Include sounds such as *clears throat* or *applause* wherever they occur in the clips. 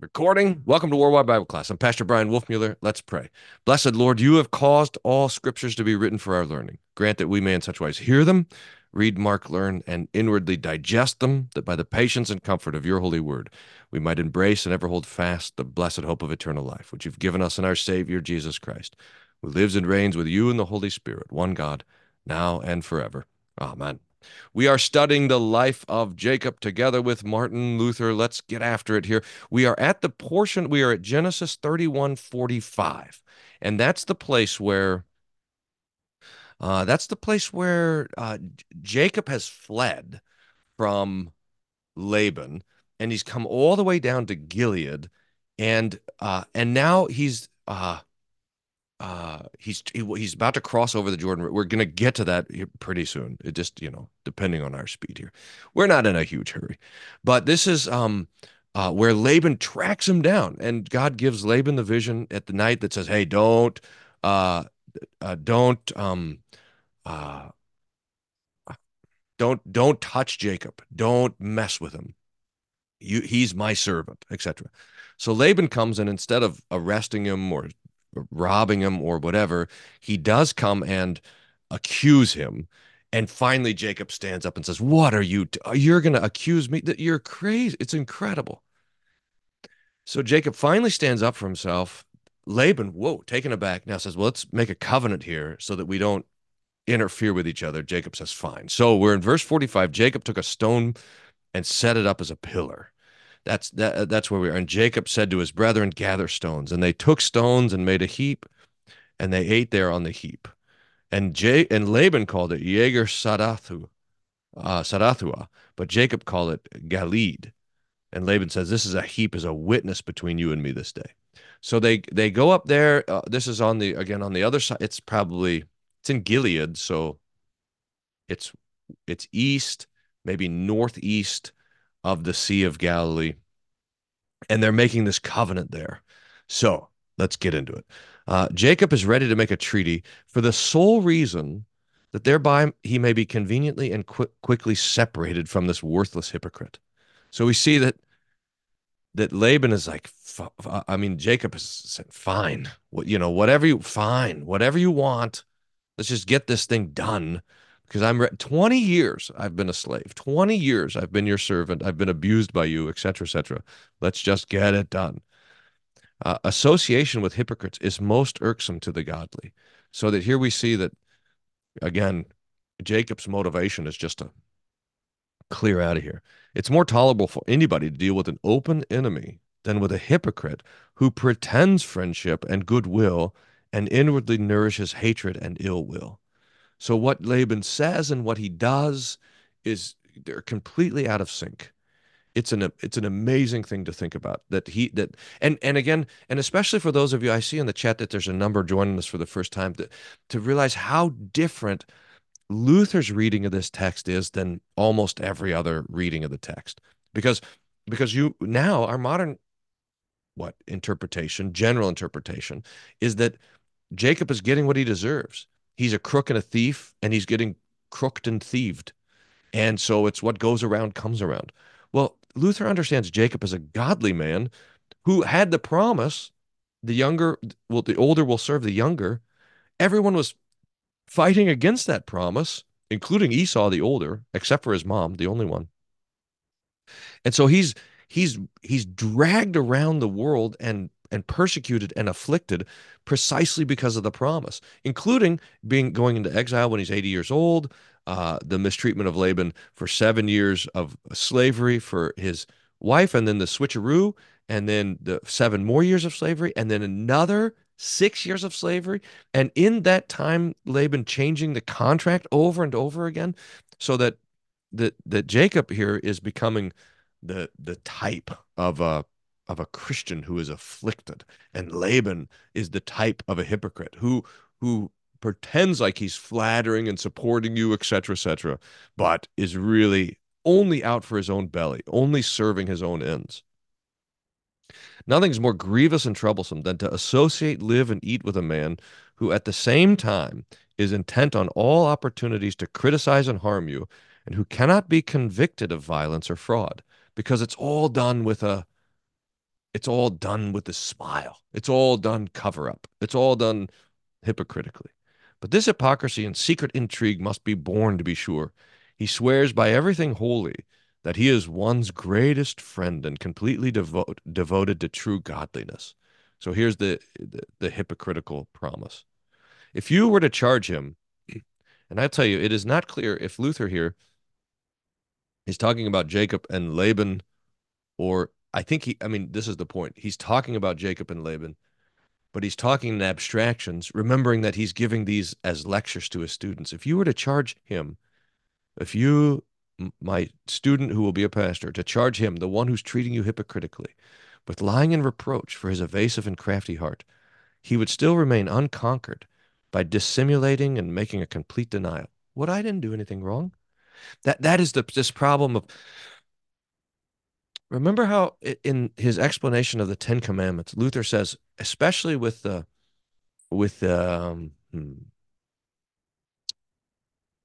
Recording. Welcome to Worldwide Bible Class. I'm Pastor Bryan Wolfmueller. Let's pray. Blessed Lord, you have caused all scriptures to be written for our learning. Grant that we may in such wise hear them, read, mark, learn, and inwardly digest them, that by the patience and comfort of your holy word, we might embrace and ever hold fast the blessed hope of eternal life, which you've given us in our Savior, Jesus Christ, who lives and reigns with you in the Holy Spirit, one God, now and forever. Amen. We are studying the life of Jacob together with Martin Luther. Let's get after it here. We are at the portion, we are at Genesis 31 45. And that's the place where. Uh, that's the place where uh, Jacob has fled from Laban, and he's come all the way down to Gilead, and uh, and now he's uh, uh he's he, he's about to cross over the Jordan. We're going to get to that pretty soon. It just, you know, depending on our speed here. We're not in a huge hurry. But this is um uh where Laban tracks him down and God gives Laban the vision at the night that says, "Hey, don't uh, uh don't um uh don't don't touch Jacob. Don't mess with him. You he's my servant, etc." So Laban comes and instead of arresting him or robbing him or whatever, he does come and accuse him. And finally, Jacob stands up and says, What are you? You're going to accuse me? That you're crazy. It's incredible. So Jacob finally stands up for himself. Laban, whoa, taken aback, now says, Well, let's make a covenant here so that we don't interfere with each other. Jacob says, Fine. So we're in verse 45. Jacob took a stone and set it up as a pillar. That's that, that's where we are. And Jacob said to his brethren, Gather stones. And they took stones and made a heap, and they ate there on the heap. And J and Laban called it Jegar Sadathu, uh, Sadathua, but Jacob called it Galeed. And Laban says, This is a heap, is a witness between you and me this day. So they they go up there. Uh, this is on the again on the other side. It's probably it's in Gilead, so it's it's east, maybe northeast of the Sea of Galilee. And they're making this covenant there. So let's get into it. Uh, Jacob is ready to make a treaty for the sole reason that thereby he may be conveniently and qu- quickly separated from this worthless hypocrite. So we see that that Laban is like, I mean, Jacob is said, fine, what you know, whatever you fine, whatever you want. Let's just get this thing done because I'm re- 20 years I've been a slave. 20 years I've been your servant. I've been abused by you, etc., etc. Let's just get it done. Uh, association with hypocrites is most irksome to the godly. So that here we see that again, Jacob's motivation is just to clear out of here. It's more tolerable for anybody to deal with an open enemy than with a hypocrite who pretends friendship and goodwill and inwardly nourishes hatred and ill will. So what Laban says and what he does is they're completely out of sync. It's an it's an amazing thing to think about that he that and and again and especially for those of you I see in the chat that there's a number joining us for the first time to to realize how different Luther's reading of this text is than almost every other reading of the text because because you now our modern what interpretation general interpretation is that Jacob is getting what he deserves he's a crook and a thief and he's getting crooked and thieved. And so it's what goes around comes around. Well, Luther understands Jacob as a godly man who had the promise the younger well the older will serve the younger. Everyone was fighting against that promise, including Esau the older, except for his mom, the only one. And so he's he's he's dragged around the world and and persecuted and afflicted precisely because of the promise, including being going into exile when he's 80 years old, uh, the mistreatment of Laban for seven years of slavery for his wife, and then the switcheroo, and then the seven more years of slavery, and then another six years of slavery. And in that time, Laban changing the contract over and over again, so that that that Jacob here is becoming the the type of a of a Christian who is afflicted, and Laban is the type of a hypocrite who who pretends like he's flattering and supporting you, etc., etc., but is really only out for his own belly, only serving his own ends. Nothing's more grievous and troublesome than to associate, live, and eat with a man who at the same time is intent on all opportunities to criticize and harm you, and who cannot be convicted of violence or fraud, because it's all done with a it's all done with a smile. It's all done cover up. It's all done hypocritically. But this hypocrisy and secret intrigue must be borne to be sure. He swears by everything holy that he is one's greatest friend and completely devote, devoted to true godliness. So here's the, the, the hypocritical promise. If you were to charge him, *clears throat* and I tell you, it is not clear if Luther here is talking about Jacob and Laban, or I think he, I mean, this is the point. He's talking about Jacob and Laban, but he's talking in abstractions, remembering that he's giving these as lectures to his students. If you were to charge him, if you my student who will be a pastor, to charge him, the one who's treating you hypocritically, with lying and reproach for his evasive and crafty heart, he would still remain unconquered by dissimulating and making a complete denial. What I didn't do anything wrong. That that is the this problem of remember how in his explanation of the Ten Commandments, Luther says, especially with the with um, hmm,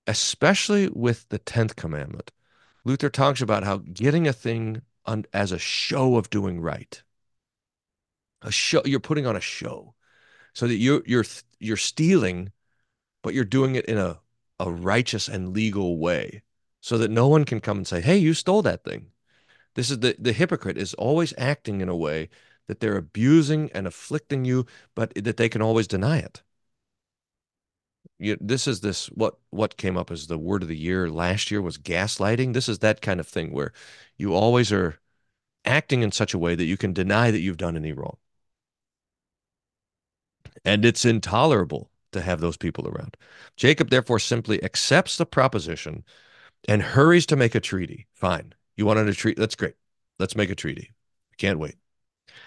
especially with the 10th commandment, Luther talks about how getting a thing on, as a show of doing right. A show you're putting on a show so that you're you're you're stealing but you're doing it in a a righteous and legal way so that no one can come and say, "Hey, you stole that thing." This is the the hypocrite is always acting in a way that they're abusing and afflicting you, but that they can always deny it you, this is this what what came up as the word of the year last year was gaslighting. This is that kind of thing where you always are acting in such a way that you can deny that you've done any wrong. And it's intolerable to have those people around. Jacob therefore simply accepts the proposition and hurries to make a treaty. Fine. You wanted a treaty? That's great. Let's make a treaty. Can't wait.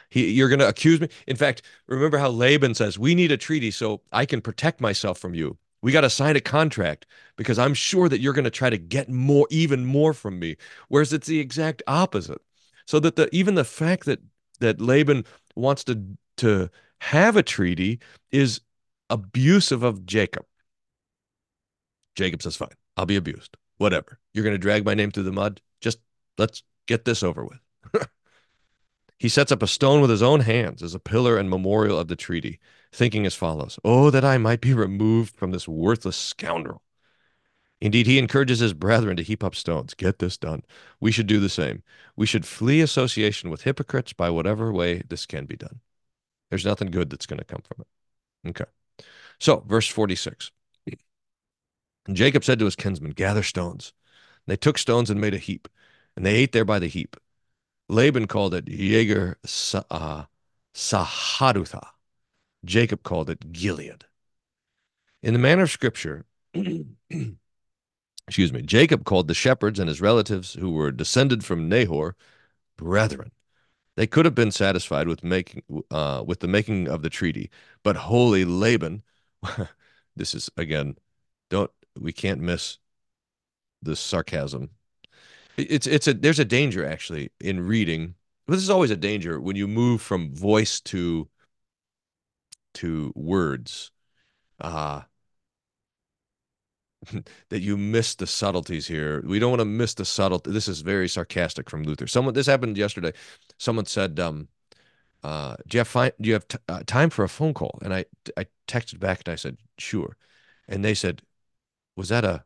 He, you're going to accuse me. In fact, remember how Laban says, We need a treaty so I can protect myself from you. We got to sign a contract because I'm sure that you're going to try to get more, even more from me. Whereas it's the exact opposite. So that the even the fact that that Laban wants to to have a treaty is abusive of Jacob. Jacob says, "Fine, I'll be abused. Whatever. You're going to drag my name through the mud. Just let's get this over with." *laughs* He sets up a stone with his own hands as a pillar and memorial of the treaty, thinking as follows Oh, that I might be removed from this worthless scoundrel. Indeed, he encourages his brethren to heap up stones. Get this done. We should do the same. We should flee association with hypocrites by whatever way this can be done. There's nothing good that's going to come from it. Okay. So, verse 46. And Jacob said to his kinsmen, Gather stones. And they took stones and made a heap, and they ate there by the heap. Laban called it Jegar uh, Sahadutha. Jacob called it Gilead. In the manner of scripture, *clears throat* excuse me, Jacob called the shepherds and his relatives who were descended from Nahor brethren. They could have been satisfied with making uh, with the making of the treaty, but holy Laban, *laughs* this is again, don't we can't miss the sarcasm it's it's a there's a danger actually in reading. This is always a danger when you move from voice to to words. Uh *laughs* that you miss the subtleties here. We don't want to miss the subtle. This is very sarcastic from Luther. Someone this happened yesterday. Someone said, um, uh, "Do you have fi- do you have t- uh, time for a phone call?" And I I texted back and I said, "Sure," and they said, "Was that a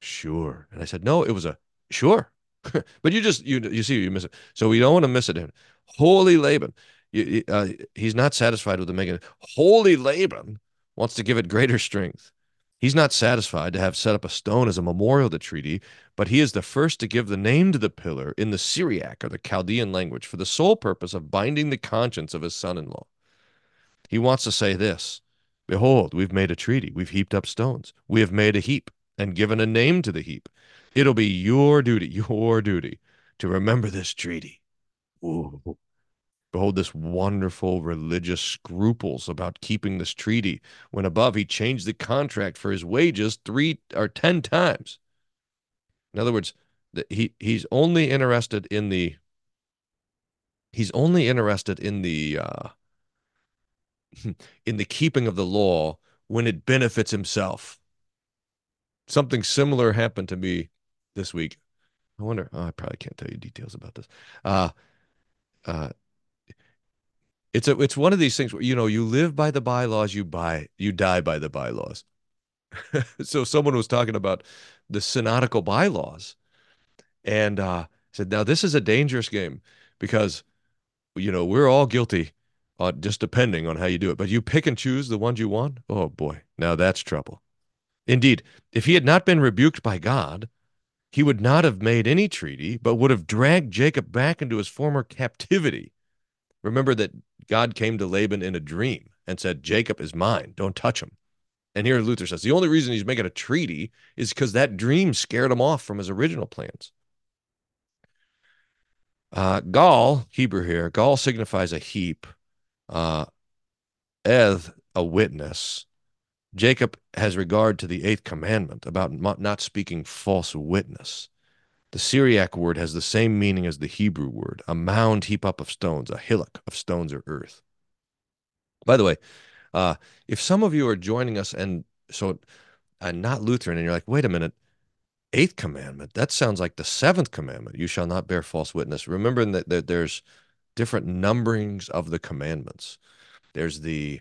sure?" And I said, "No, it was a sure." *laughs* but you just you you see you miss it. So we don't want to miss it. Holy Laban, you, uh, he's not satisfied with the making. Holy Laban wants to give it greater strength. He's not satisfied to have set up a stone as a memorial to the treaty, but he is the first to give the name to the pillar in the Syriac or the Chaldean language for the sole purpose of binding the conscience of his son-in-law. He wants to say this Behold, we've made a treaty. We've heaped up stones. We have made a heap and given a name to the heap. It'll be your duty, *laughs* your duty to remember this treaty. Ooh. Behold, this wonderful religious scruples about keeping this treaty, when above he changed the contract for his wages three or ten times. In other words, he he's only interested in the he's only interested in the uh, *laughs* in the keeping of the law when it benefits himself. Something similar happened to me this week. I wonder. Oh, I probably can't tell you details about this. Uh, uh, It's a it's one of these things where you know you live by the bylaws, you buy you die by the bylaws. *laughs* so someone was talking about the synodical bylaws and uh, said, now this is a dangerous game because you know we're all guilty, uh, just depending on how you do it. But you pick and choose the ones you want. Oh boy, now that's trouble. Indeed, if he had not been rebuked by God, he would not have made any treaty, but would have dragged Jacob back into his former captivity. Remember that God came to Laban in a dream and said, Jacob is mine. Don't touch him. And here Luther says the only reason he's making a treaty is because that dream scared him off from his original plans. Uh, Gal, Hebrew here, Gal signifies a heap. Uh, Eth, a witness. Jacob has regard to the eighth commandment about not speaking false witness. The Syriac word has the same meaning as the Hebrew word, a mound heap up of stones, a hillock of stones or earth. By the way, uh, if some of you are joining us and so and not Lutheran, and you're like, wait a minute, eighth commandment, that sounds like the seventh commandment, you shall not bear false witness. Remember that, that there's different numberings of the commandments. There's the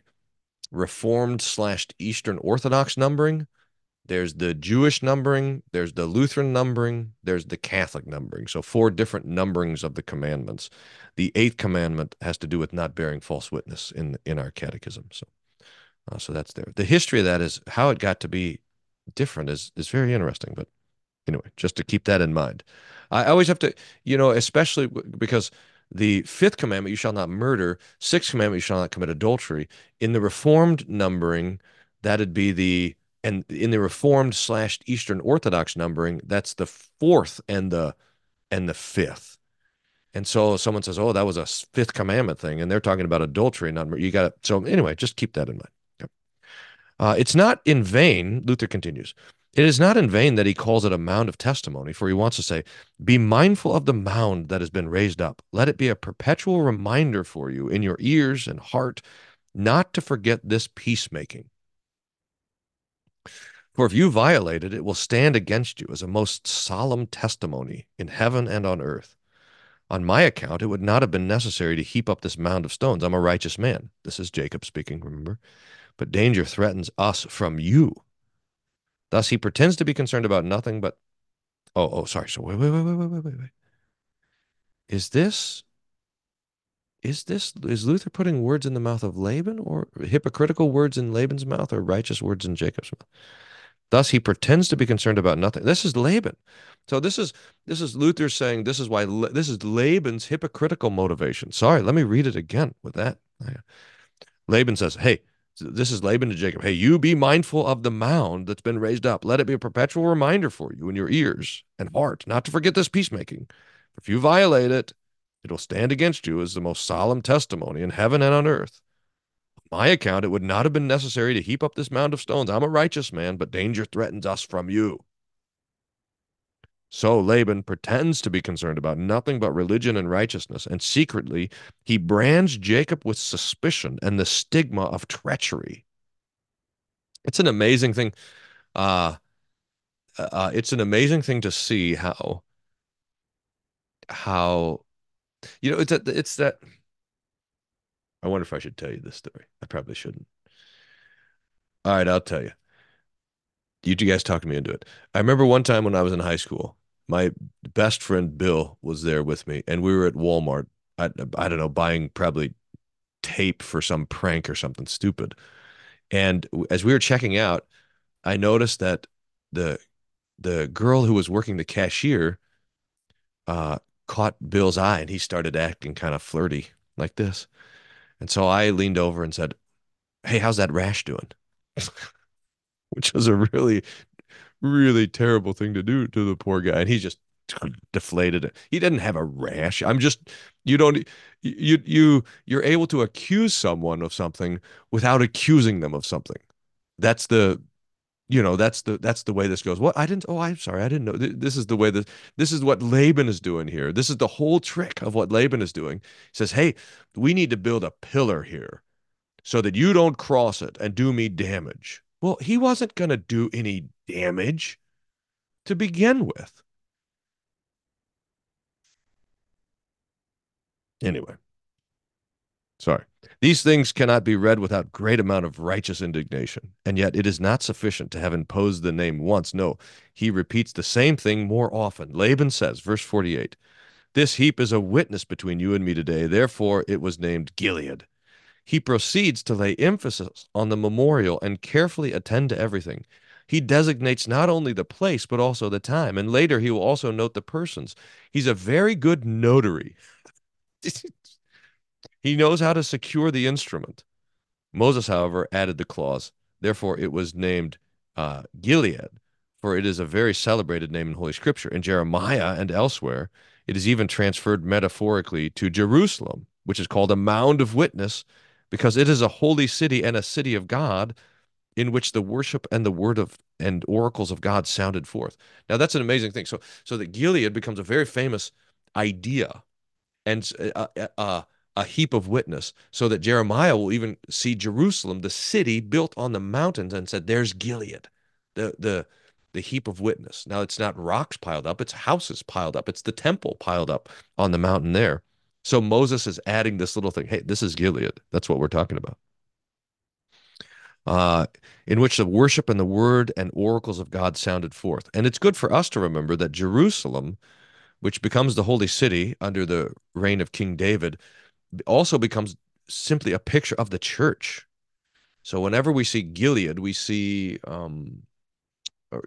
Reformed slash Eastern Orthodox numbering. There's the Jewish numbering. There's the Lutheran numbering. There's the Catholic numbering. So four different numberings of the commandments. The eighth commandment has to do with not bearing false witness in in our catechism. So, uh, so that's there. The history of that is how it got to be different is is very interesting. But anyway, just to keep that in mind, I always have to, you know, especially because the fifth commandment, you shall not murder. Sixth commandment, you shall not commit adultery. In the Reformed numbering, that'd be the and in the Reformed slash Eastern Orthodox numbering, that's the fourth and the and the fifth. And so someone says, "Oh, that was a fifth commandment thing," and they're talking about adultery, not you got. So anyway, just keep that in mind. Uh, it's not in vain. Luther continues. It is not in vain that he calls it a mound of testimony, for he wants to say, Be mindful of the mound that has been raised up. Let it be a perpetual reminder for you in your ears and heart not to forget this peacemaking. For if you violate it, it will stand against you as a most solemn testimony in heaven and on earth. On my account, it would not have been necessary to heap up this mound of stones. I'm a righteous man. This is Jacob speaking, remember? But danger threatens us from you Thus, he pretends to be concerned about nothing but. Oh, oh, sorry. So wait, wait, wait, wait, wait, wait, wait, wait. Is this? Is this? Is Luther putting words in the mouth of Laban, or hypocritical words in Laban's mouth, or righteous words in Jacob's mouth? Thus, he pretends to be concerned about nothing. This is Laban. So this is this is Luther saying this is why this is Laban's hypocritical motivation. Sorry, let me read it again with that. Laban says, "Hey, this is Laban to Jacob. Hey, you be mindful of the mound that's been raised up. Let it be a perpetual reminder for you in your ears and heart, not to forget this peacemaking. If you violate it, it will stand against you as the most solemn testimony in heaven and on earth. On my account, it would not have been necessary to heap up this mound of stones. I'm a righteous man, but danger threatens us from you. So Laban pretends to be concerned about nothing but religion and righteousness, and secretly he brands Jacob with suspicion and the stigma of treachery. It's an amazing thing. Uh, uh, uh it's an amazing thing to see how how you know it's that it's that I wonder if I should tell you this story. I probably shouldn't. All right, I'll tell you you guys talked me into it. I remember one time when I was in high school, my best friend Bill was there with me, and we were at Walmart. I, I don't know, buying probably tape for some prank or something stupid. And as we were checking out, I noticed that the the girl who was working the cashier uh, caught Bill's eye, and he started acting kind of flirty like this. And so I leaned over and said, "Hey, how's that rash doing?" *laughs* which was a really, really terrible thing to do to the poor guy. And he just deflated it. He didn't have a rash. I'm just you don't you you you're able to accuse someone of something without accusing them of something. That's the you know that's the that's the way this goes. What I didn't oh I'm sorry I didn't know this is the way that this is what Laban is doing here. This is the whole trick of what Laban is doing. He says, "Hey, we need to build a pillar here so that you don't cross it and do me damage." Well, he wasn't going to do any damage to begin with. Anyway, sorry. These things cannot be read without great amount of righteous indignation. And yet it is not sufficient to have imposed the name once. No, he repeats the same thing more often. Laban says, verse 48, This heap is a witness between you and me today. Therefore it was named Gilead. He proceeds to lay emphasis on the memorial and carefully attend to everything. He designates not only the place, but also the time. And later he will also note the persons. He's a very good notary. *laughs* he knows how to secure the instrument. Moses, however, added the clause, therefore it was named uh, Gilead, for it is a very celebrated name in Holy Scripture. In Jeremiah and elsewhere, it is even transferred metaphorically to Jerusalem, which is called a mound of witness, because it is a holy city and a city of God in which the worship and the word of and oracles of God sounded forth. Now that's an amazing thing. So so that Gilead becomes a very famous idea and uh, uh, a heap of witness so that Jeremiah will even see Jerusalem, the city built on the mountains and said there's Gilead. The the the heap of witness. Now it's not rocks piled up, it's houses piled up. It's the temple piled up on the mountain there. So Moses is adding this little thing. Hey, this is Gilead. That's what we're talking about. Uh, in which the worship and the word and oracles of God sounded forth. And it's good for us to remember that Jerusalem, which becomes the holy city under the reign of King David, also becomes simply a picture of the church. So whenever we see Gilead, we see, um,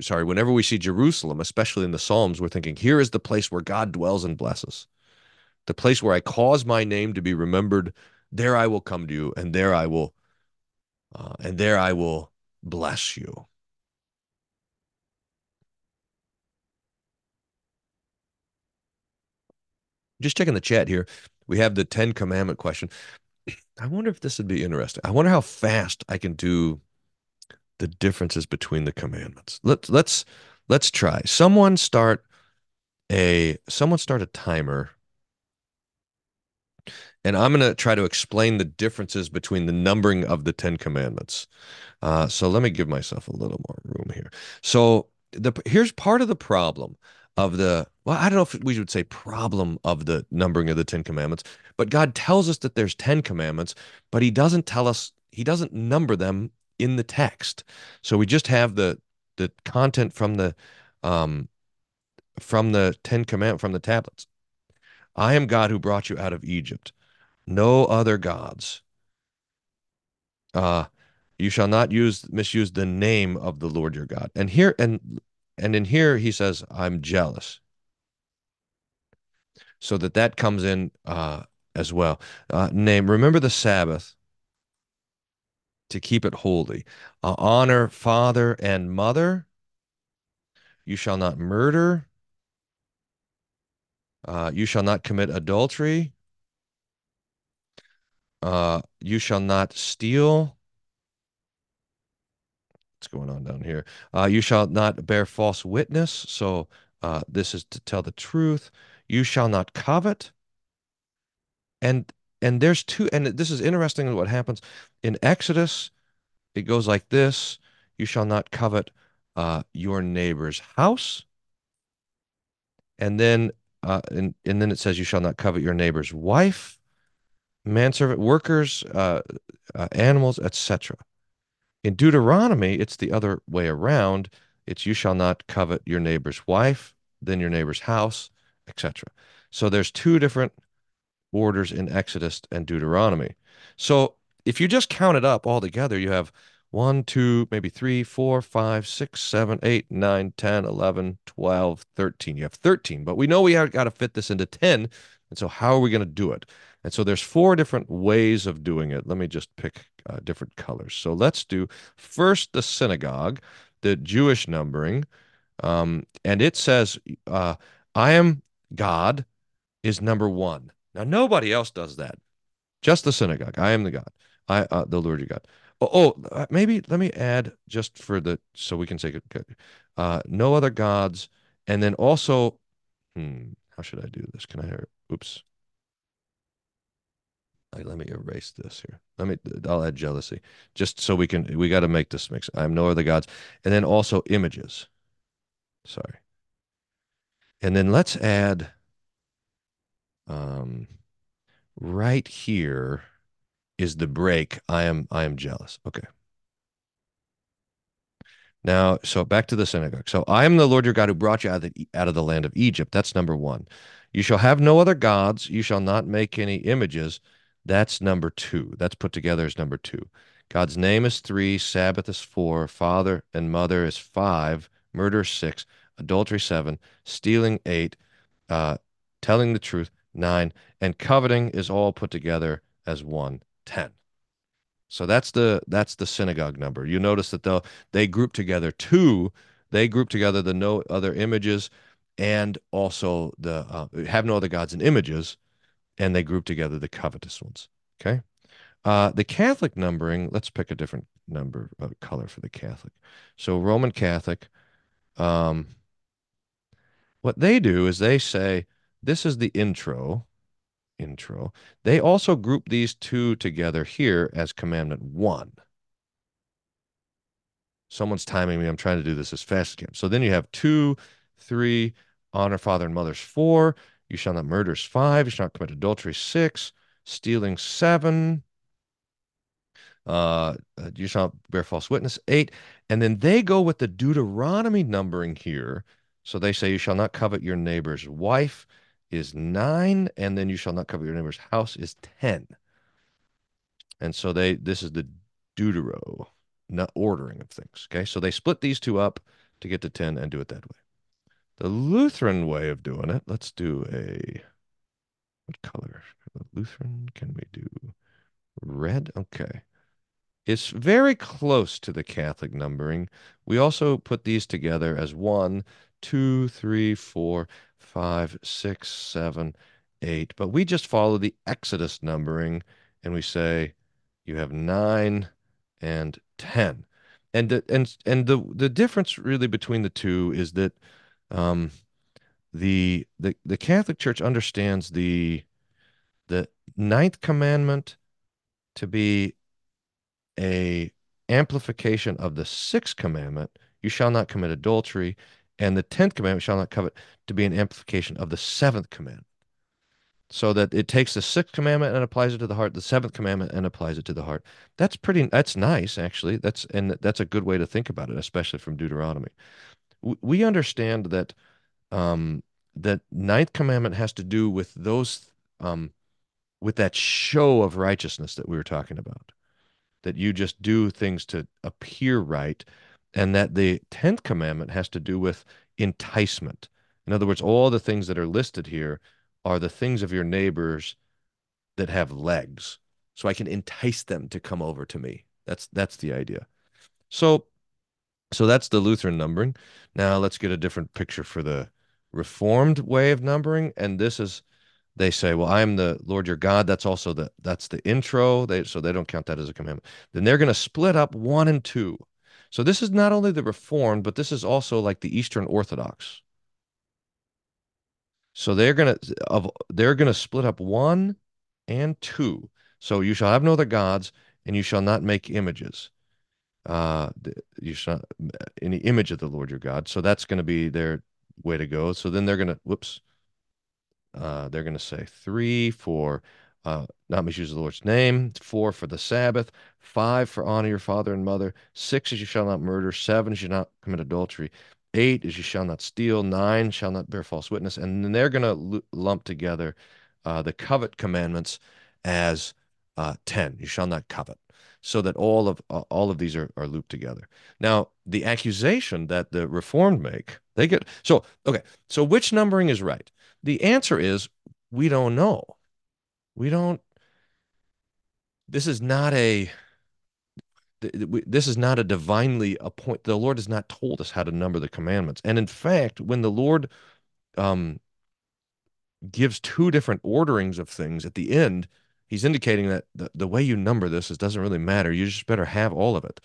sorry, whenever we see Jerusalem, especially in the Psalms, we're thinking, here is the place where God dwells and blesses the place where I cause my name to be remembered, there I will come to you, and there I will, uh, and there I will bless you. Just checking the chat here. We have the Ten Commandment question. I wonder if this would be interesting. I wonder how fast I can do the differences between the commandments. Let's let's let's try. Someone start a someone start a timer and I'm going to try to explain the differences between the numbering of the Ten Commandments. Uh, so let me give myself a little more room here. So the here's part of the problem of the well, I don't know if we would say problem of the numbering of the Ten Commandments, but God tells us that there's Ten Commandments, but He doesn't tell us He doesn't number them in the text. So we just have the the content from the um from the Ten Commandments from the tablets. I am God who brought you out of Egypt no other gods. Uh, you shall not use misuse the name of the Lord your God. And here and and in here he says, I'm jealous. So that that comes in uh, as well. Uh, name. Remember the Sabbath to keep it holy. Uh, honor father and mother. You shall not murder. Uh, you shall not commit adultery uh, you shall not steal. What's going on down here? Uh, you shall not bear false witness. So uh, this is to tell the truth. You shall not covet. And and there's two, and this is interesting what happens in Exodus. It goes like this: You shall not covet uh, your neighbor's house. And then uh, and, and then it says, You shall not covet your neighbor's wife manservant workers, uh, uh, animals, etc. In Deuteronomy, it's the other way around. It's you shall not covet your neighbor's wife, then your neighbor's house, etc. So there's two different orders in Exodus and Deuteronomy. So if you just count it up all together, you have one, two, maybe three, four, five, six, seven, eight, nine, 10, 11, 12, 13. You have 13, but we know we have got to fit this into 10. And so how are we going to do it? And so there's four different ways of doing it. Let me just pick uh, different colors. So let's do first the synagogue, the Jewish numbering. Um, and it says, uh, I am God is number one. Now, nobody else does that. Just the synagogue. I am the God. I, uh, the Lord your God. Oh, oh uh, maybe let me add just for the, so we can say, uh, no other gods. And then also, hmm, how should I do this? Can I, Hear, oops. Like, let me erase this here. Let me, I'll add jealousy just so we can, we got to make this mix. I am no other gods. And then also images. Sorry. And then let's add, um, right here is the break. I am I am jealous. Okay. Now, so back to the synagogue. So I am the Lord your God who brought you out of the, out of the land of Egypt. That's number one. You shall have no other gods. You shall not make any images. That's number two. That's put together as number two. God's name is three. Sabbath is four. Father and mother is five. Murder is six. Adultery seven. Stealing eight. Uh, telling the truth nine. And coveting is all put together as one. Ten. So that's the that's the synagogue number. You notice that they they group together two. They group together the no other images and also the uh, have no other gods and images, and they group together the covetous ones. Okay. Uh, the Catholic numbering. Let's pick a different number uh, color for the Catholic. So Roman Catholic. Um, what they do is they say this is the intro intro. They also group these two together here as commandment one. Someone's timing me. I'm trying to do this as fast as I can. So then you have two, three, honor father and mother's four. You shall not murder five. You shall not commit adultery six. Stealing seven. Uh, you shall not bear false witness eight. And then they go with the Deuteronomy numbering here. So they say, You shall not covet your neighbor's wife is nine, and then you shall not covet your neighbor's house is ten. And so they this is the deutero, not ordering of things. Okay, so they split these two up to get to ten and do it that way. The Lutheran way of doing it, let's do a what color? Lutheran can we do? Red. Okay. It's very close to the Catholic numbering. We also put these together as one, two, three, four, five, six, seven, eight. But we just follow the Exodus numbering and we say you have nine and 10. And the, and and the the difference really between the two is that um, the the the Catholic Church understands the the ninth commandment to be a amplification of the sixth commandment you shall not commit adultery and the 10th commandment shall not covet to be an amplification of the seventh commandment. So that it takes the sixth commandment and applies it to the heart the seventh commandment and applies it to the heart. That's pretty that's nice actually. That's and that's a good way to think about it especially from deuteronomy. We understand that um that ninth commandment has to do with those um with that show of righteousness that we were talking about that you just do things to appear right and that the 10th commandment has to do with enticement. In other words, all the things that are listed here are the things of your neighbors that have legs. So I can entice them to come over to me. That's that's the idea. So so that's the Lutheran numbering. Now let's get a different picture for the reformed way of numbering and this is they say, "Well, I am the Lord your God." That's also the that's the intro. They so they don't count that as a commandment. Then they're going to split up 1 and 2. So this is not only the Reformed, but this is also like the Eastern Orthodox. So they're gonna of they're gonna split up one and two. So you shall have no other gods, and you shall not make images. Uh, you shall any image of the Lord your God. So that's going to be their way to go. So then they're gonna whoops. Uh, they're gonna say three, four, uh, not misuse the Lord's name. Four for the Sabbath. Five for honor your father and mother. Six is you shall not murder. Seven is you shall not commit adultery. Eight is you shall not steal. Nine shall not bear false witness. And then they're going to lump together uh, the covet commandments as uh, ten. You shall not covet. So that all of uh, all of these are, are looped together. Now, the accusation that the Reformed make, they get so okay. So which numbering is right? The answer is we don't know we don't this is not a this is not a divinely appoint the lord has not told us how to number the commandments and in fact when the lord um gives two different orderings of things at the end he's indicating that the, the way you number this is doesn't really matter. You just better have all of it.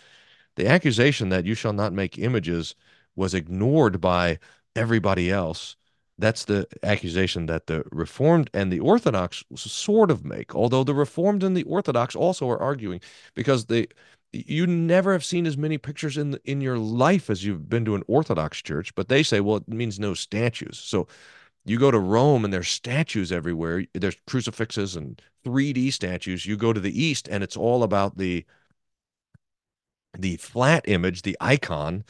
The accusation that you shall not make images was ignored by everybody else. That's the accusation that the Reformed and the Orthodox sort of make, although the Reformed and the Orthodox also are arguing because they you never have seen as many pictures in in your life as you've been to an Orthodox church, but they say, well, it means no statues. So You go to Rome and there's statues everywhere. There's crucifixes and 3D statues. You go to the East and it's all about the the flat image, the icon.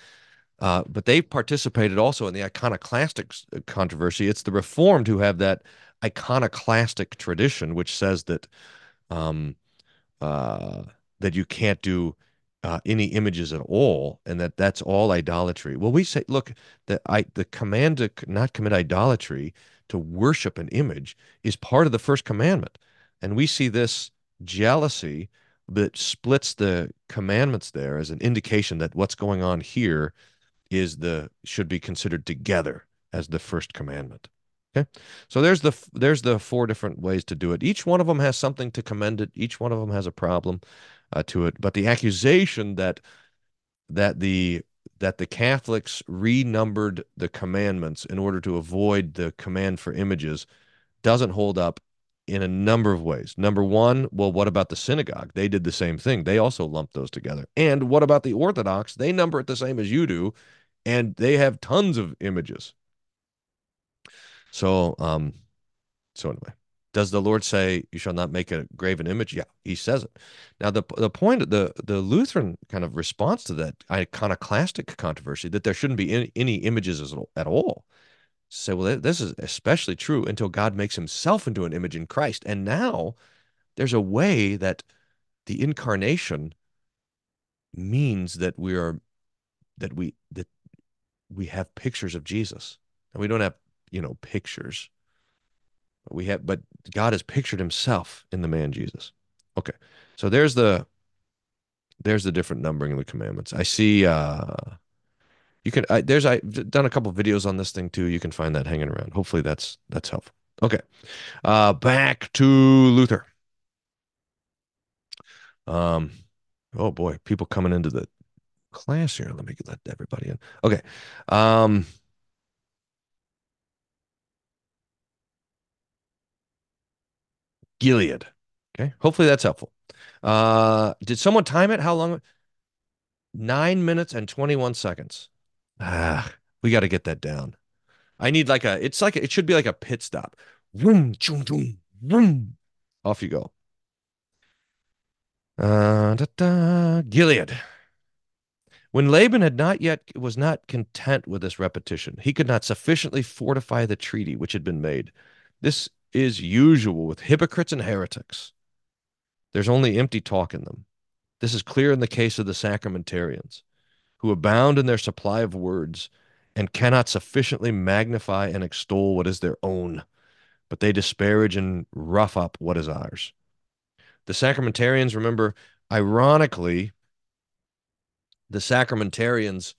Uh, but they've participated also in the iconoclastic uh, controversy. It's the Reformed who have that iconoclastic tradition, which says that um, uh, that you can't do uh, any images at all, and that that's all idolatry. Well, we say, look, the I, the command to not commit idolatry, to worship an image, is part of the first commandment, and we see this jealousy that splits the commandments there as an indication that what's going on here is the should be considered together as the first commandment. Okay, so there's the there's the four different ways to do it. Each one of them has something to commend it. Each one of them has a problem uh, to it. But the accusation that that the that the Catholics renumbered the commandments in order to avoid the command for images doesn't hold up in a number of ways. Number one, well, what about the synagogue? They did the same thing. They also lumped those together. And what about the Orthodox? They number it the same as you do, and they have tons of images. So, um, so anyway, does the Lord say you shall not make a graven image? Yeah, he says it. Now the the point the the Lutheran kind of response to that iconoclastic controversy that there shouldn't be any, any images at all. Say, well, this is especially true until God makes himself into an image in Christ. And now there's a way that the incarnation means that we are that we that we have pictures of Jesus. And we don't have, you know, pictures we have, but God has pictured himself in the man Jesus. Okay. So there's the, there's the different numbering of the commandments. I see, uh, you can, I, there's, I've done a couple videos on this thing too. You can find that hanging around. Hopefully that's, that's helpful. Okay. Uh, back to Luther. Um, oh boy, people coming into the class here. Let me let everybody in. Okay. Um, Gilead. Okay. Hopefully that's helpful. Uh, did someone time it? How long? Nine minutes and 21 seconds. Ah, we got to get that down. I need like a, it's like, it should be like a pit stop. Vroom, choom, choom, vroom. Off you go. Uh, da, da, Gilead. When Laban had not yet was not content with this repetition, he could not sufficiently fortify the treaty which had been made. This is usual with hypocrites and heretics. There's only empty talk in them. This is clear in the case of the sacramentarians, who abound in their supply of words and cannot sufficiently magnify and extol what is their own, but they disparage and rough up what is ours. The sacramentarians, remember, ironically, the sacramentarians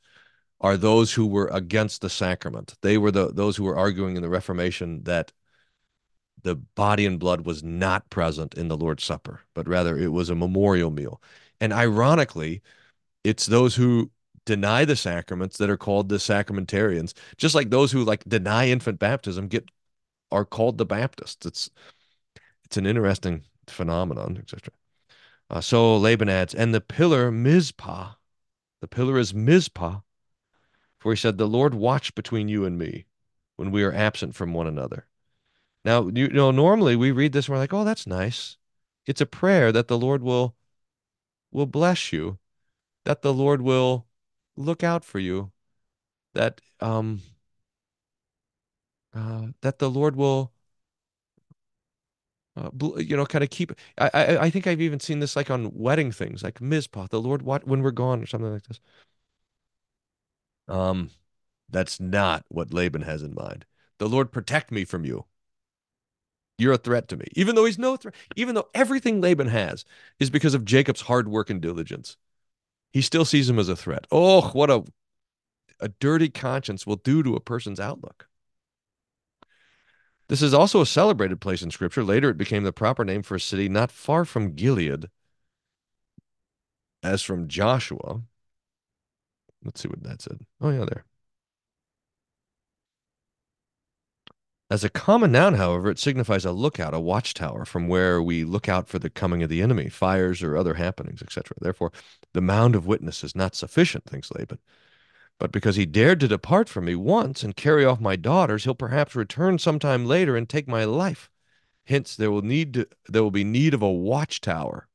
are those who were against the sacrament. They were the those who were arguing in the Reformation that the body and blood was not present in the Lord's Supper, but rather it was a memorial meal. And ironically, it's those who deny the sacraments that are called the sacramentarians, just like those who like deny infant baptism get are called the Baptists. It's it's an interesting phenomenon, etc. Uh, so Laban adds, and the pillar Mizpah, the pillar is Mizpah, for he said, the Lord watch between you and me when we are absent from one another. Now, you know, normally we read this and we're like, oh, that's nice. It's a prayer that the Lord will will bless you, that the Lord will look out for you, that um uh, that the Lord will uh, you know, kind of keep. I, I I think I've even seen this like on wedding things, like Mizpah, the Lord what when we're gone or something like this. Um, that's not what Laban has in mind. The Lord protect me from you. You're a threat to me. Even though he's no threat, even though everything Laban has is because of Jacob's hard work and diligence, he still sees him as a threat. Oh, what a a dirty conscience will do to a person's outlook. This is also a celebrated place in Scripture. Later, it became the proper name for a city not far from Gilead, as from Joshua. Let's see what that said. Oh, yeah, there. As a common noun, however, it signifies a lookout, a watchtower from where we look out for the coming of the enemy, fires or other happenings, etc. Therefore, the mound of witness is not sufficient, thinks Laban. But because he dared to depart from me once and carry off my daughters, he'll perhaps return sometime later and take my life. Hence, there will need to, there will be need of a watchtower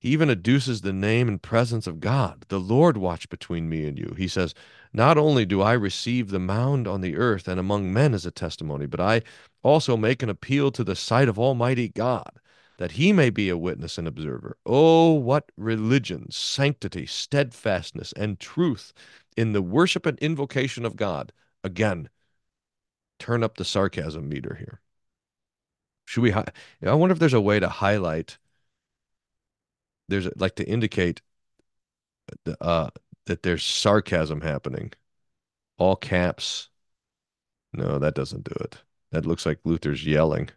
He even adduces the name and presence of God. The Lord watch between me and you. He says, Not only do I receive the mound on the earth and among men as a testimony, but I also make an appeal to the sight of Almighty God, that he may be a witness and observer. Oh, what religion, sanctity, steadfastness, and truth in the worship and invocation of God. Again, turn up the sarcasm meter here. Should we? Hi- I wonder if there's a way to highlight there's like to indicate uh, that there's sarcasm happening. All caps. No, that doesn't do it. That looks like Luther's yelling.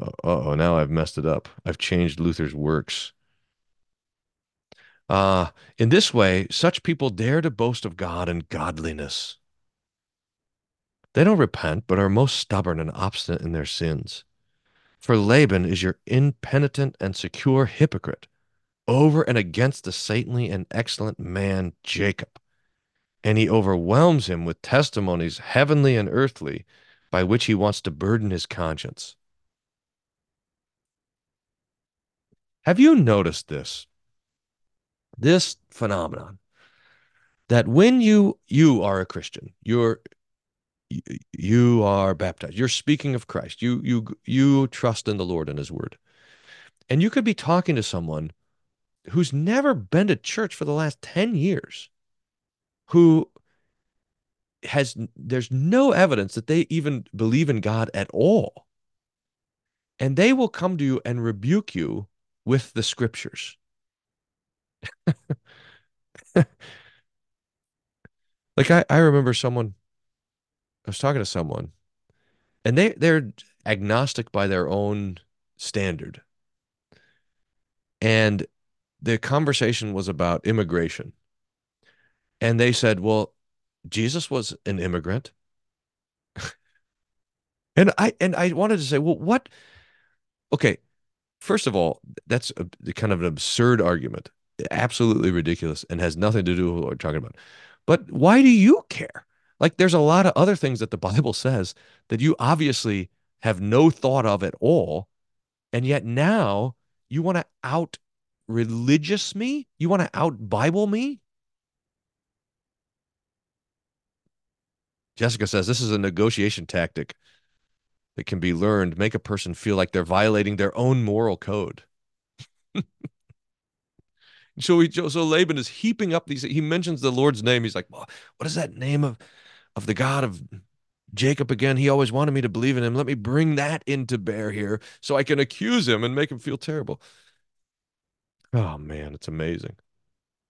Uh oh, now I've messed it up. I've changed Luther's works. Uh, in this way, such people dare to boast of God and godliness. They don't repent, but are most stubborn and obstinate in their sins. For Laban is your impenitent and secure hypocrite over and against the saintly and excellent man Jacob. And he overwhelms him with testimonies, heavenly and earthly, by which he wants to burden his conscience. Have you noticed this? This phenomenon that when you you are a Christian, you're you are baptized. You're speaking of Christ. You you you trust in the Lord and his word. And you could be talking to someone who's never been to church for the last 10 years, who has there's no evidence that they even believe in God at all. And they will come to you and rebuke you with the scriptures. *laughs* like I, I remember someone was talking to someone, and they they're agnostic by their own standard. And the conversation was about immigration. And they said, "Well, Jesus was an immigrant." *laughs* and I and I wanted to say, "Well, what Okay, first of all, that's a, kind of an absurd argument. Absolutely ridiculous and has nothing to do with what we're talking about. But why do you care? Like there's a lot of other things that the Bible says that you obviously have no thought of at all. And yet now you want to out religious me? You want to out Bible me? Jessica says this is a negotiation tactic that can be learned, make a person feel like they're violating their own moral code. *laughs* so he, so Laban is heaping up these. He mentions the Lord's name. He's like, well, "What is that name of of the God of Jacob again? He always wanted me to believe in him. Let me bring that into bear here, so I can accuse him and make him feel terrible." Oh man, it's amazing.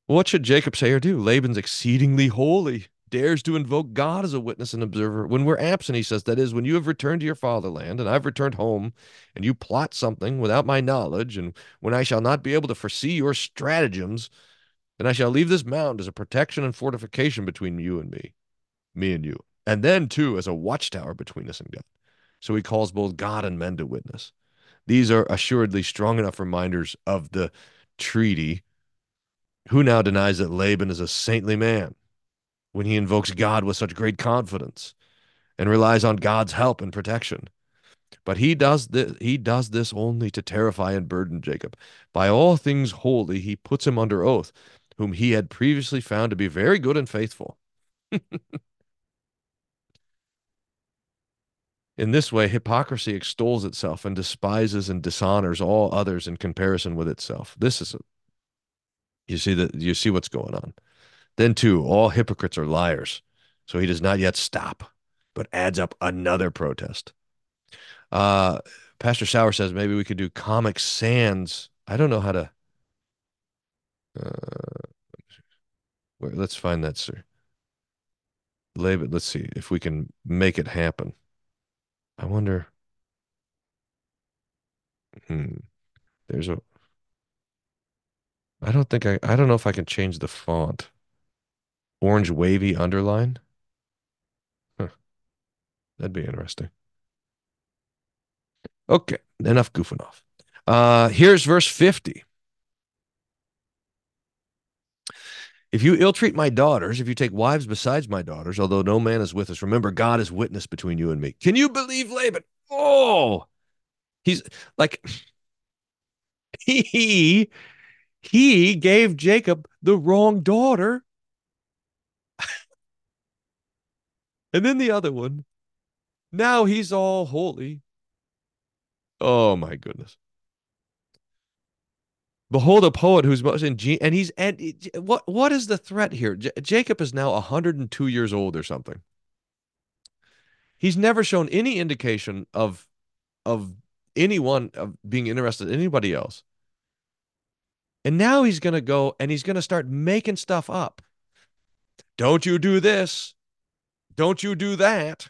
What should Jacob say or do? Laban's exceedingly holy, dares to invoke God as a witness and observer. When we're absent, he says, that is, when you have returned to your fatherland and I've returned home, and you plot something without my knowledge, and when I shall not be able to foresee your stratagems, then I shall leave this mound as a protection and fortification between you and me, me and you, and then too as a watchtower between us and God. So he calls both God and men to witness. These are assuredly strong enough reminders of the treaty. Who now denies that Laban is a saintly man when he invokes God with such great confidence and relies on God's help and protection? But he does this, he does this only to terrify and burden Jacob. By all things holy, he puts him under oath, whom he had previously found to be very good and faithful. *laughs* In this way, hypocrisy extols itself and despises and dishonors all others in comparison with itself. This is a, you see that you see what's going on. Then too, all hypocrites are liars. So he does not yet stop, but adds up another protest. Uh, Pastor Sauer says maybe we could do Comic Sans. I don't know how to. Uh, let's find that, sir. Laban, let's see if we can make it happen. I wonder. Hmm. There's a. I don't think I. I don't know if I can change the font. Orange wavy underline. Huh. That'd be interesting. Okay, enough goofing off. Uh, here's verse 50. If you ill treat my daughters, if you take wives besides my daughters, although no man is with us, remember God is witness between you and me. Can you believe Laban? Oh, he's like, *laughs* he he gave Jacob the wrong daughter. *laughs* and then the other one. Now he's all holy. Oh my goodness. Behold a poet who's most ingenious, and he's and what what is the threat here? J Jacob is now 102 years old or something. He's never shown any indication of of anyone of being interested in anybody else. And now he's going to go and he's going to start making stuff up. Don't you do this. Don't you do that.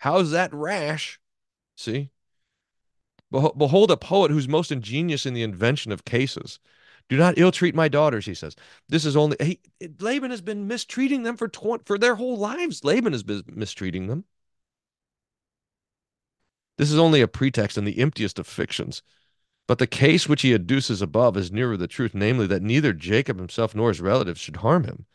How's that rash? See? Behold a poet who's most ingenious in the invention of cases. Do not ill treat my daughters, he says. This is only he, Laban has been mistreating them for 20, for their whole lives. Laban has been mistreating them. This is only a pretext and the emptiest of fictions. But the case which he adduces above is nearer the truth, namely that neither Jacob himself nor his relatives should harm him.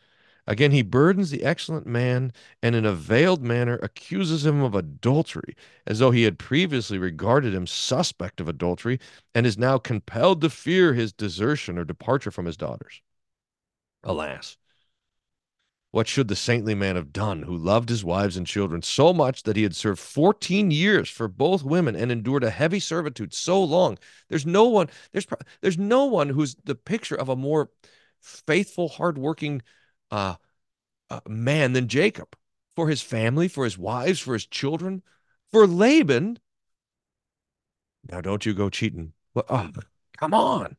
Again, he burdens the excellent man and in a veiled manner accuses him of adultery, as though he had previously regarded him suspect of adultery and is now compelled to fear his desertion or departure from his daughters. Alas, what should the saintly man have done who loved his wives and children so much that he had served 14 years for both women and endured a heavy servitude so long? There's no one, there's, there's no one who's the picture of a more faithful, hardworking uh, uh, man than Jacob for his family, for his wives, for his children, for Laban. Now, don't you go cheating. Well, oh, come on.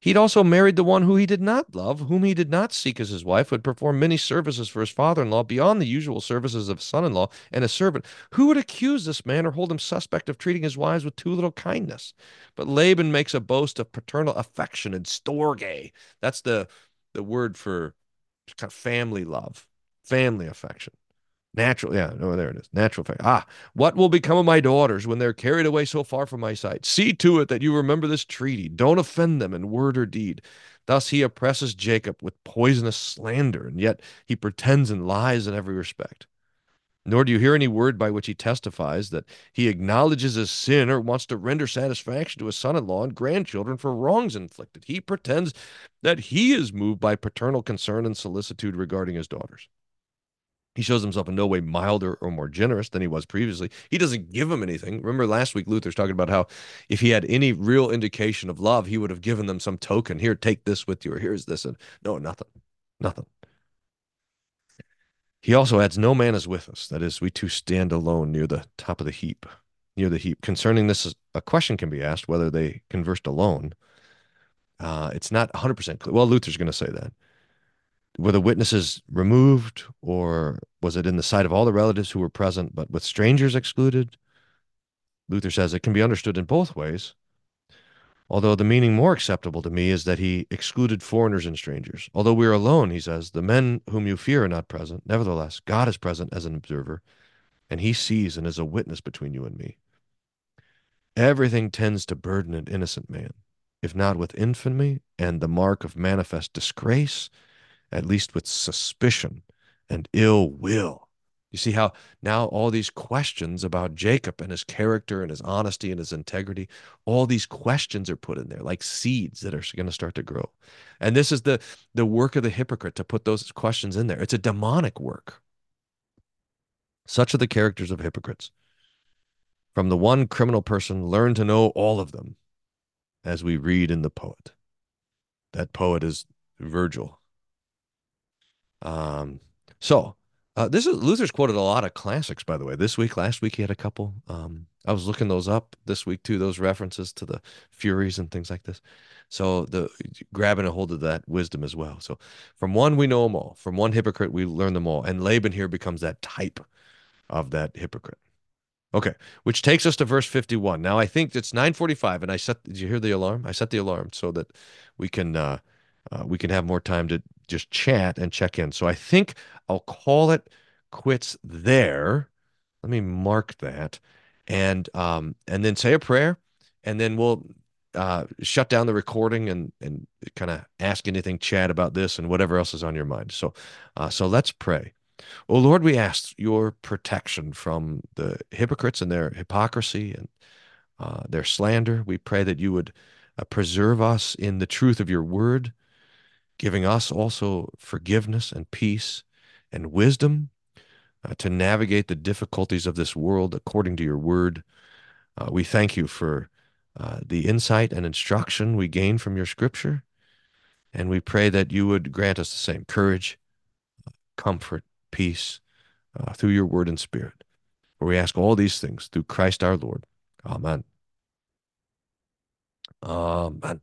He'd also married the one who he did not love, whom he did not seek as his wife, would perform many services for his father in law beyond the usual services of son in law and a servant. Who would accuse this man or hold him suspect of treating his wives with too little kindness? But Laban makes a boast of paternal affection and storge. That's the, the word for kind of family love, family affection. Natural, yeah, no, there it is. Natural faith. Ah, what will become of my daughters when they're carried away so far from my sight? See to it that you remember this treaty. Don't offend them in word or deed. Thus he oppresses Jacob with poisonous slander, and yet he pretends and lies in every respect. Nor do you hear any word by which he testifies that he acknowledges his sin or wants to render satisfaction to his son in law and grandchildren for wrongs inflicted. He pretends that he is moved by paternal concern and solicitude regarding his daughters. He shows himself in no way milder or more generous than he was previously. He doesn't give them anything. Remember last week, Luther's talking about how if he had any real indication of love, he would have given them some token. Here, take this with you, or here's this. And no, nothing. Nothing. He also adds, No man is with us. That is, we two stand alone near the top of the heap. Near the heap. Concerning this, a question can be asked whether they conversed alone. Uh, it's not 100% clear. Well, Luther's going to say that were the witnesses removed or was it in the sight of all the relatives who were present but with strangers excluded luther says it can be understood in both ways although the meaning more acceptable to me is that he excluded foreigners and strangers. Although we are alone he says the men whom you fear are not present. Nevertheless god is present as an observer and he sees and is a witness between you and me. Everything tends to burden an innocent man if not with infamy and the mark of manifest disgrace at least with suspicion and ill will. You see how now all these questions about Jacob and his character and his honesty and his integrity, all these questions are put in there like seeds that are going to start to grow. And this is the the work of the hypocrite to put those questions in there. It's a demonic work. Such are the characters of hypocrites. From the one criminal person, learn to know all of them, as we read in the poet. That poet is Virgil. Um, so uh, this is Luther's quoted a lot of classics, by the way. This week, last week, he had a couple. Um, I was looking those up this week too. Those references to the Furies and things like this. So the grabbing a hold of that wisdom as well. So from one we know them all. From one hypocrite we learn them all. And Laban here becomes that type of that hypocrite. Okay, which takes us to verse 51. Now I think it's 9:45 and I set did you hear the alarm? I set the alarm so that we can uh, uh, we can have more time to just chat and check in. So I think I'll call it quits there. Let me mark that, and um, and then say a prayer, and then we'll uh, shut down the recording and and kind of ask anything, Chad, about this and whatever else is on your mind. So, uh, so let's pray. Oh Lord, we ask your protection from the hypocrites and their hypocrisy and uh, their slander. We pray that you would uh, preserve us in the truth of your word, giving us also forgiveness and peace and wisdom uh, to navigate the difficulties of this world according to your word. Uh, we thank you for uh, the insight and instruction we gain from your scripture. And we pray that you would grant us the same courage, comfort, peace uh, through your word and spirit. For we ask all these things through Christ our Lord. Amen. Amen.